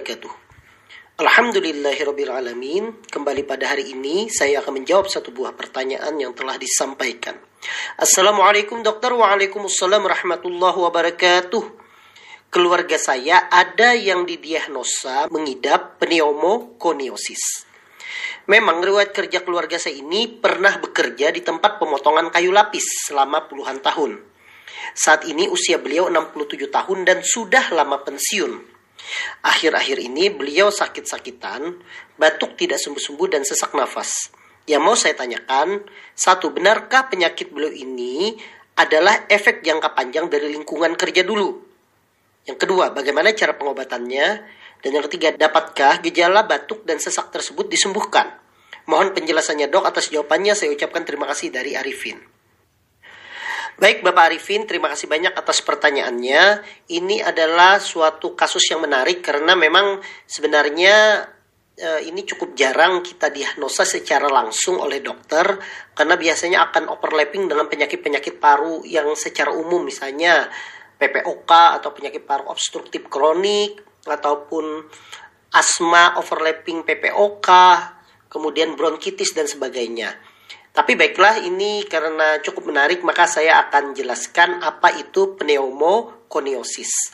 Wabarakatuh. Alhamdulillahirrabbilalamin Kembali pada hari ini saya akan menjawab satu buah pertanyaan yang telah disampaikan. Assalamualaikum dokter. Waalaikumsalam warahmatullahi wabarakatuh. Keluarga saya ada yang didiagnosa mengidap pneumokoniosis. Memang riwayat kerja keluarga saya ini pernah bekerja di tempat pemotongan kayu lapis selama puluhan tahun. Saat ini usia beliau 67 tahun dan sudah lama pensiun. Akhir-akhir ini beliau sakit-sakitan, batuk tidak sembuh-sembuh dan sesak nafas. Yang mau saya tanyakan, satu, benarkah penyakit beliau ini adalah efek jangka panjang dari lingkungan kerja dulu? Yang kedua, bagaimana cara pengobatannya? Dan yang ketiga, dapatkah gejala batuk dan sesak tersebut disembuhkan? Mohon penjelasannya dok atas jawabannya saya ucapkan terima kasih dari Arifin. Baik Bapak Arifin, terima kasih banyak atas pertanyaannya. Ini adalah suatu kasus yang menarik karena memang sebenarnya eh, ini cukup jarang kita diagnosa secara langsung oleh dokter karena biasanya akan overlapping dengan penyakit-penyakit paru yang secara umum misalnya PPOK atau penyakit paru obstruktif kronik ataupun asma overlapping PPOK, kemudian bronkitis dan sebagainya. Tapi baiklah ini karena cukup menarik maka saya akan jelaskan apa itu pneumokoniosis.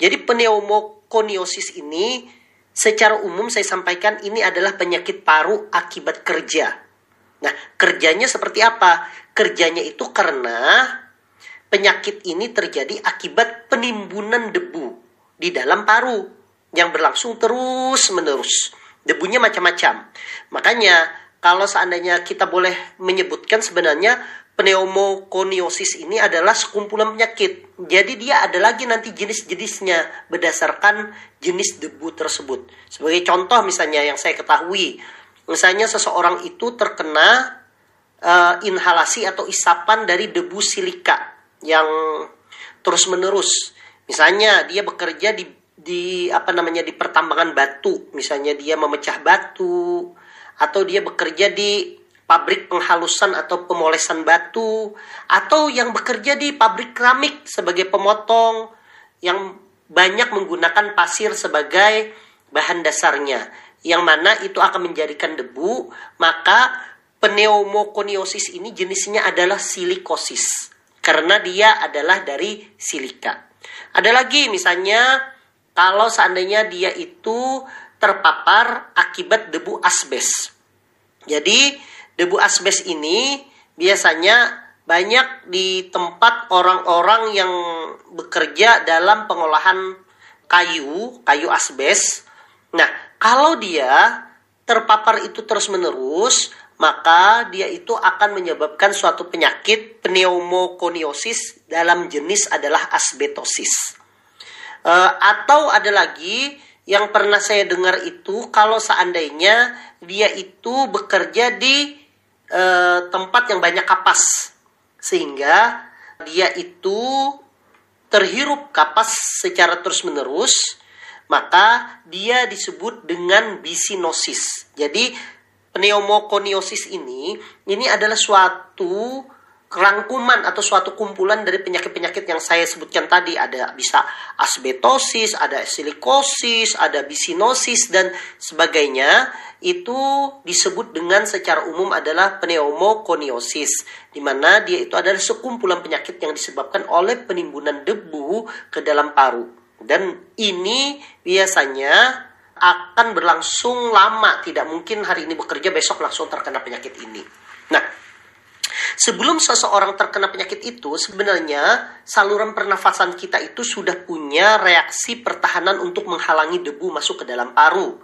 Jadi pneumokoniosis ini secara umum saya sampaikan ini adalah penyakit paru akibat kerja. Nah, kerjanya seperti apa? Kerjanya itu karena penyakit ini terjadi akibat penimbunan debu di dalam paru yang berlangsung terus-menerus. Debunya macam-macam. Makanya kalau seandainya kita boleh menyebutkan sebenarnya pneumokoniosis ini adalah sekumpulan penyakit. Jadi dia ada lagi nanti jenis-jenisnya berdasarkan jenis debu tersebut. Sebagai contoh misalnya yang saya ketahui, misalnya seseorang itu terkena uh, inhalasi atau isapan dari debu silika yang terus-menerus. Misalnya dia bekerja di di apa namanya di pertambangan batu, misalnya dia memecah batu, atau dia bekerja di pabrik penghalusan atau pemolesan batu atau yang bekerja di pabrik keramik sebagai pemotong yang banyak menggunakan pasir sebagai bahan dasarnya yang mana itu akan menjadikan debu maka pneumokoniosis ini jenisnya adalah silikosis karena dia adalah dari silika. Ada lagi misalnya kalau seandainya dia itu terpapar akibat debu asbes. Jadi debu asbes ini biasanya banyak di tempat orang-orang yang bekerja dalam pengolahan kayu, kayu asbes. Nah, kalau dia terpapar itu terus-menerus, maka dia itu akan menyebabkan suatu penyakit pneumokoniosis dalam jenis adalah asbetosis. E, atau ada lagi yang pernah saya dengar itu kalau seandainya dia itu bekerja di e, tempat yang banyak kapas sehingga dia itu terhirup kapas secara terus-menerus maka dia disebut dengan bisinosis. Jadi pneumokoniosis ini ini adalah suatu kerangkuman atau suatu kumpulan dari penyakit-penyakit yang saya sebutkan tadi. Ada bisa asbetosis, ada silikosis, ada bisinosis dan sebagainya. Itu disebut dengan secara umum adalah pneumokoniosis di mana dia itu adalah sekumpulan penyakit yang disebabkan oleh penimbunan debu ke dalam paru. Dan ini biasanya akan berlangsung lama. Tidak mungkin hari ini bekerja besok langsung terkena penyakit ini. Nah, Sebelum seseorang terkena penyakit itu, sebenarnya saluran pernafasan kita itu sudah punya reaksi pertahanan untuk menghalangi debu masuk ke dalam paru.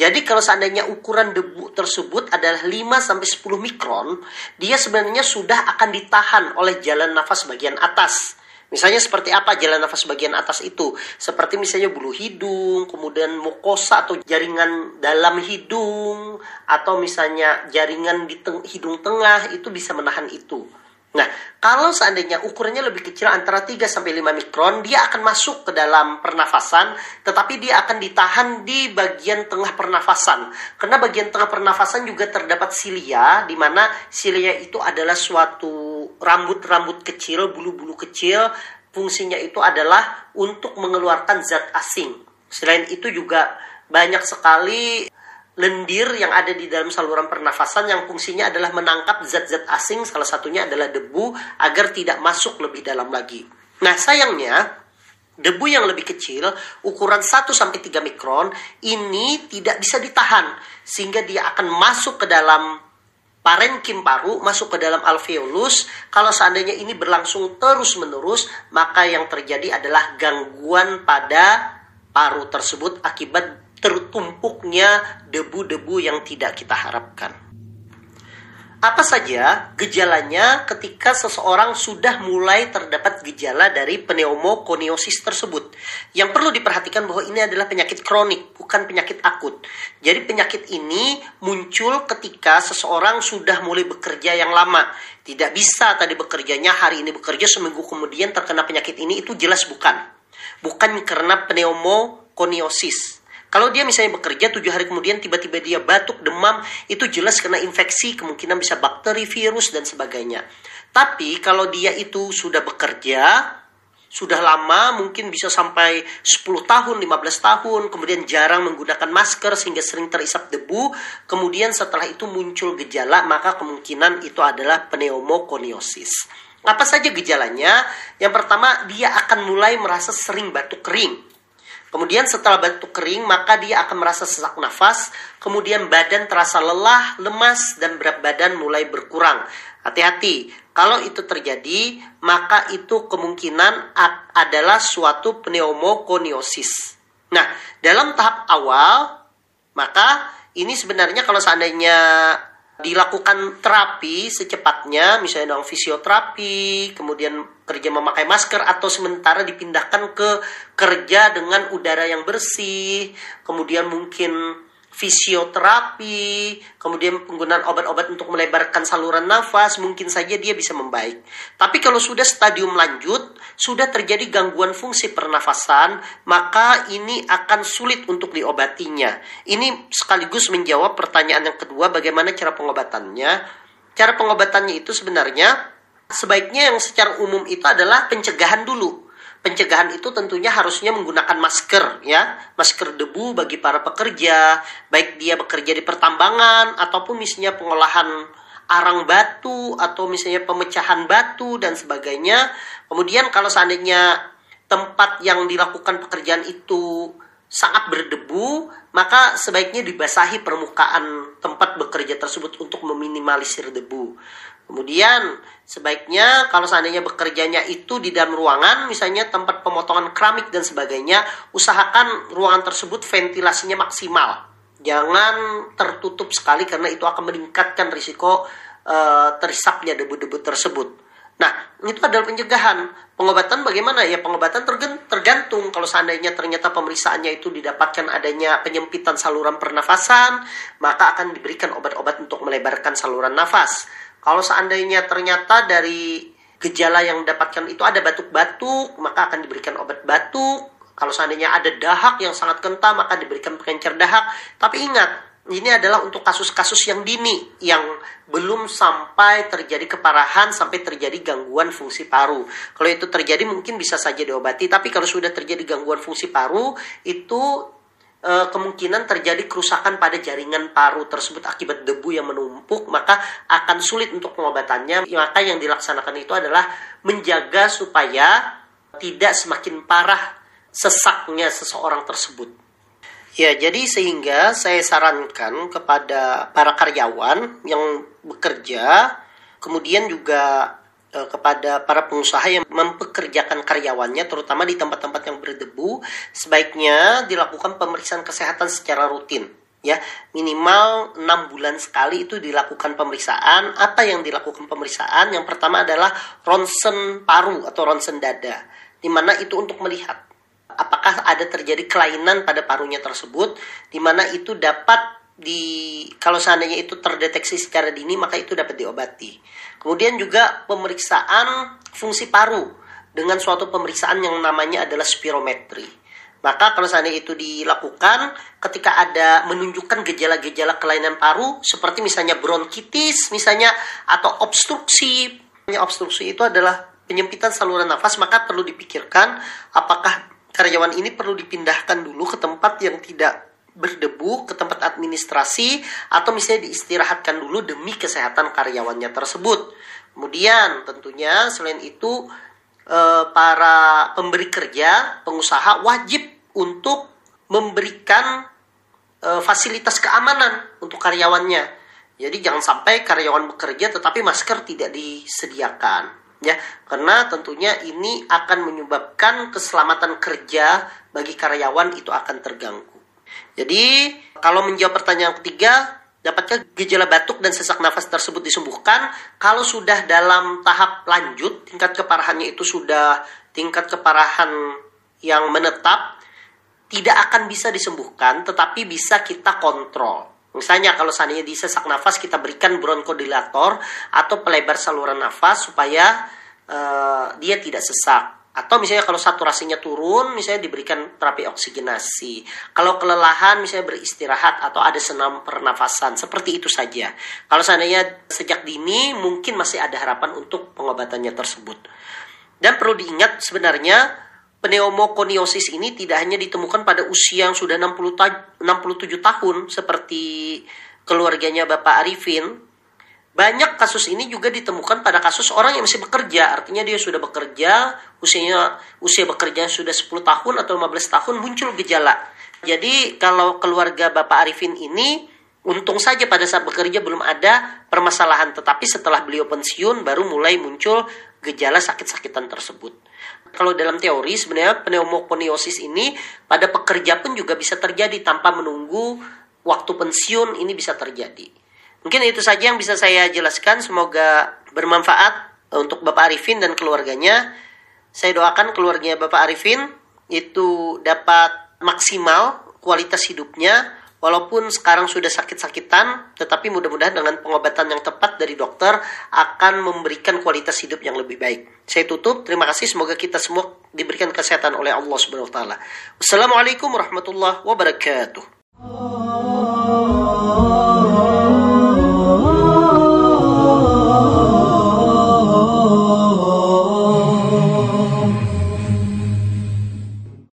Jadi kalau seandainya ukuran debu tersebut adalah 5 sampai 10 mikron, dia sebenarnya sudah akan ditahan oleh jalan nafas bagian atas. Misalnya seperti apa jalan nafas bagian atas itu? Seperti misalnya bulu hidung, kemudian mukosa atau jaringan dalam hidung, atau misalnya jaringan di teng hidung tengah itu bisa menahan itu. Nah, kalau seandainya ukurannya lebih kecil antara 3 sampai 5 mikron, dia akan masuk ke dalam pernafasan, tetapi dia akan ditahan di bagian tengah pernafasan. Karena bagian tengah pernafasan juga terdapat silia, di mana silia itu adalah suatu rambut-rambut kecil, bulu-bulu kecil fungsinya itu adalah untuk mengeluarkan zat asing. Selain itu juga banyak sekali lendir yang ada di dalam saluran pernafasan yang fungsinya adalah menangkap zat-zat asing, salah satunya adalah debu agar tidak masuk lebih dalam lagi. Nah, sayangnya debu yang lebih kecil, ukuran 1 sampai 3 mikron, ini tidak bisa ditahan sehingga dia akan masuk ke dalam parenkim paru masuk ke dalam alveolus. Kalau seandainya ini berlangsung terus-menerus, maka yang terjadi adalah gangguan pada paru tersebut akibat tertumpuknya debu-debu yang tidak kita harapkan. Apa saja gejalanya ketika seseorang sudah mulai terdapat gejala dari pneumokoniosis tersebut? Yang perlu diperhatikan bahwa ini adalah penyakit kronik, bukan penyakit akut. Jadi penyakit ini muncul ketika seseorang sudah mulai bekerja yang lama. Tidak bisa tadi bekerjanya hari ini bekerja seminggu kemudian terkena penyakit ini itu jelas bukan. Bukan karena pneumokoniosis kalau dia misalnya bekerja tujuh hari kemudian tiba-tiba dia batuk, demam, itu jelas kena infeksi, kemungkinan bisa bakteri, virus, dan sebagainya. Tapi kalau dia itu sudah bekerja, sudah lama, mungkin bisa sampai 10 tahun, 15 tahun, kemudian jarang menggunakan masker sehingga sering terisap debu, kemudian setelah itu muncul gejala, maka kemungkinan itu adalah pneumokoniosis. Apa saja gejalanya? Yang pertama, dia akan mulai merasa sering batuk kering Kemudian setelah batuk kering, maka dia akan merasa sesak nafas, kemudian badan terasa lelah, lemas, dan berat badan mulai berkurang. Hati-hati, kalau itu terjadi, maka itu kemungkinan adalah suatu pneumokoniosis. Nah, dalam tahap awal, maka ini sebenarnya kalau seandainya dilakukan terapi secepatnya, misalnya dengan fisioterapi, kemudian kerja memakai masker atau sementara dipindahkan ke kerja dengan udara yang bersih, kemudian mungkin fisioterapi, kemudian penggunaan obat-obat untuk melebarkan saluran nafas, mungkin saja dia bisa membaik. Tapi kalau sudah stadium lanjut, sudah terjadi gangguan fungsi pernafasan, maka ini akan sulit untuk diobatinya. Ini sekaligus menjawab pertanyaan yang kedua, bagaimana cara pengobatannya? Cara pengobatannya itu sebenarnya sebaiknya yang secara umum itu adalah pencegahan dulu. Pencegahan itu tentunya harusnya menggunakan masker ya. Masker debu bagi para pekerja baik dia bekerja di pertambangan ataupun misalnya pengolahan arang batu atau misalnya pemecahan batu dan sebagainya. Kemudian kalau seandainya tempat yang dilakukan pekerjaan itu sangat berdebu, maka sebaiknya dibasahi permukaan tempat bekerja tersebut untuk meminimalisir debu. Kemudian sebaiknya kalau seandainya bekerjanya itu di dalam ruangan, misalnya tempat pemotongan keramik dan sebagainya, usahakan ruangan tersebut ventilasinya maksimal. Jangan tertutup sekali karena itu akan meningkatkan risiko uh, terisapnya debu-debu tersebut. Nah, itu adalah pencegahan. Pengobatan bagaimana? Ya pengobatan tergantung kalau seandainya ternyata pemeriksaannya itu didapatkan adanya penyempitan saluran pernafasan, maka akan diberikan obat-obat untuk melebarkan saluran nafas. Kalau seandainya ternyata dari gejala yang didapatkan itu ada batuk-batuk, maka akan diberikan obat batuk. Kalau seandainya ada dahak yang sangat kental, maka diberikan pengencer dahak. Tapi ingat, ini adalah untuk kasus-kasus yang dini yang belum sampai terjadi keparahan sampai terjadi gangguan fungsi paru. Kalau itu terjadi mungkin bisa saja diobati, tapi kalau sudah terjadi gangguan fungsi paru itu e, kemungkinan terjadi kerusakan pada jaringan paru tersebut akibat debu yang menumpuk, maka akan sulit untuk pengobatannya. Maka yang dilaksanakan itu adalah menjaga supaya tidak semakin parah sesaknya seseorang tersebut. Ya, jadi sehingga saya sarankan kepada para karyawan yang bekerja, kemudian juga eh, kepada para pengusaha yang mempekerjakan karyawannya, terutama di tempat-tempat yang berdebu, sebaiknya dilakukan pemeriksaan kesehatan secara rutin. Ya, minimal 6 bulan sekali itu dilakukan pemeriksaan. Apa yang dilakukan pemeriksaan? Yang pertama adalah ronsen paru atau ronsen dada, di mana itu untuk melihat apakah ada terjadi kelainan pada parunya tersebut di mana itu dapat di kalau seandainya itu terdeteksi secara dini maka itu dapat diobati. Kemudian juga pemeriksaan fungsi paru dengan suatu pemeriksaan yang namanya adalah spirometri. Maka kalau seandainya itu dilakukan ketika ada menunjukkan gejala-gejala kelainan paru seperti misalnya bronkitis misalnya atau obstruksi. Obstruksi itu adalah penyempitan saluran nafas, maka perlu dipikirkan apakah karyawan ini perlu dipindahkan dulu ke tempat yang tidak berdebu ke tempat administrasi atau misalnya diistirahatkan dulu demi kesehatan karyawannya tersebut. Kemudian tentunya selain itu eh, para pemberi kerja, pengusaha wajib untuk memberikan eh, fasilitas keamanan untuk karyawannya. Jadi jangan sampai karyawan bekerja tetapi masker tidak disediakan ya karena tentunya ini akan menyebabkan keselamatan kerja bagi karyawan itu akan terganggu. Jadi kalau menjawab pertanyaan ketiga, dapatkah gejala batuk dan sesak nafas tersebut disembuhkan? Kalau sudah dalam tahap lanjut, tingkat keparahannya itu sudah tingkat keparahan yang menetap, tidak akan bisa disembuhkan, tetapi bisa kita kontrol. Misalnya kalau seandainya di sesak nafas kita berikan bronkodilator atau pelebar saluran nafas supaya uh, dia tidak sesak. Atau misalnya kalau saturasinya turun, misalnya diberikan terapi oksigenasi. Kalau kelelahan, misalnya beristirahat atau ada senam pernafasan. Seperti itu saja. Kalau seandainya sejak dini, mungkin masih ada harapan untuk pengobatannya tersebut. Dan perlu diingat sebenarnya pneumokoniosis ini tidak hanya ditemukan pada usia yang sudah 60 ta 67 tahun seperti keluarganya Bapak Arifin. Banyak kasus ini juga ditemukan pada kasus orang yang masih bekerja, artinya dia sudah bekerja, usianya usia bekerja sudah 10 tahun atau 15 tahun muncul gejala. Jadi kalau keluarga Bapak Arifin ini untung saja pada saat bekerja belum ada permasalahan, tetapi setelah beliau pensiun baru mulai muncul gejala sakit-sakitan tersebut. Kalau dalam teori sebenarnya pneumokoniosis ini pada pekerja pun juga bisa terjadi tanpa menunggu waktu pensiun ini bisa terjadi. Mungkin itu saja yang bisa saya jelaskan. Semoga bermanfaat untuk Bapak Arifin dan keluarganya. Saya doakan keluarganya Bapak Arifin itu dapat maksimal kualitas hidupnya Walaupun sekarang sudah sakit-sakitan, tetapi mudah-mudahan dengan pengobatan yang tepat dari dokter akan memberikan kualitas hidup yang lebih baik. Saya tutup, terima kasih. Semoga kita semua diberikan kesehatan oleh Allah Subhanahu wa taala. Wassalamualaikum warahmatullahi wabarakatuh.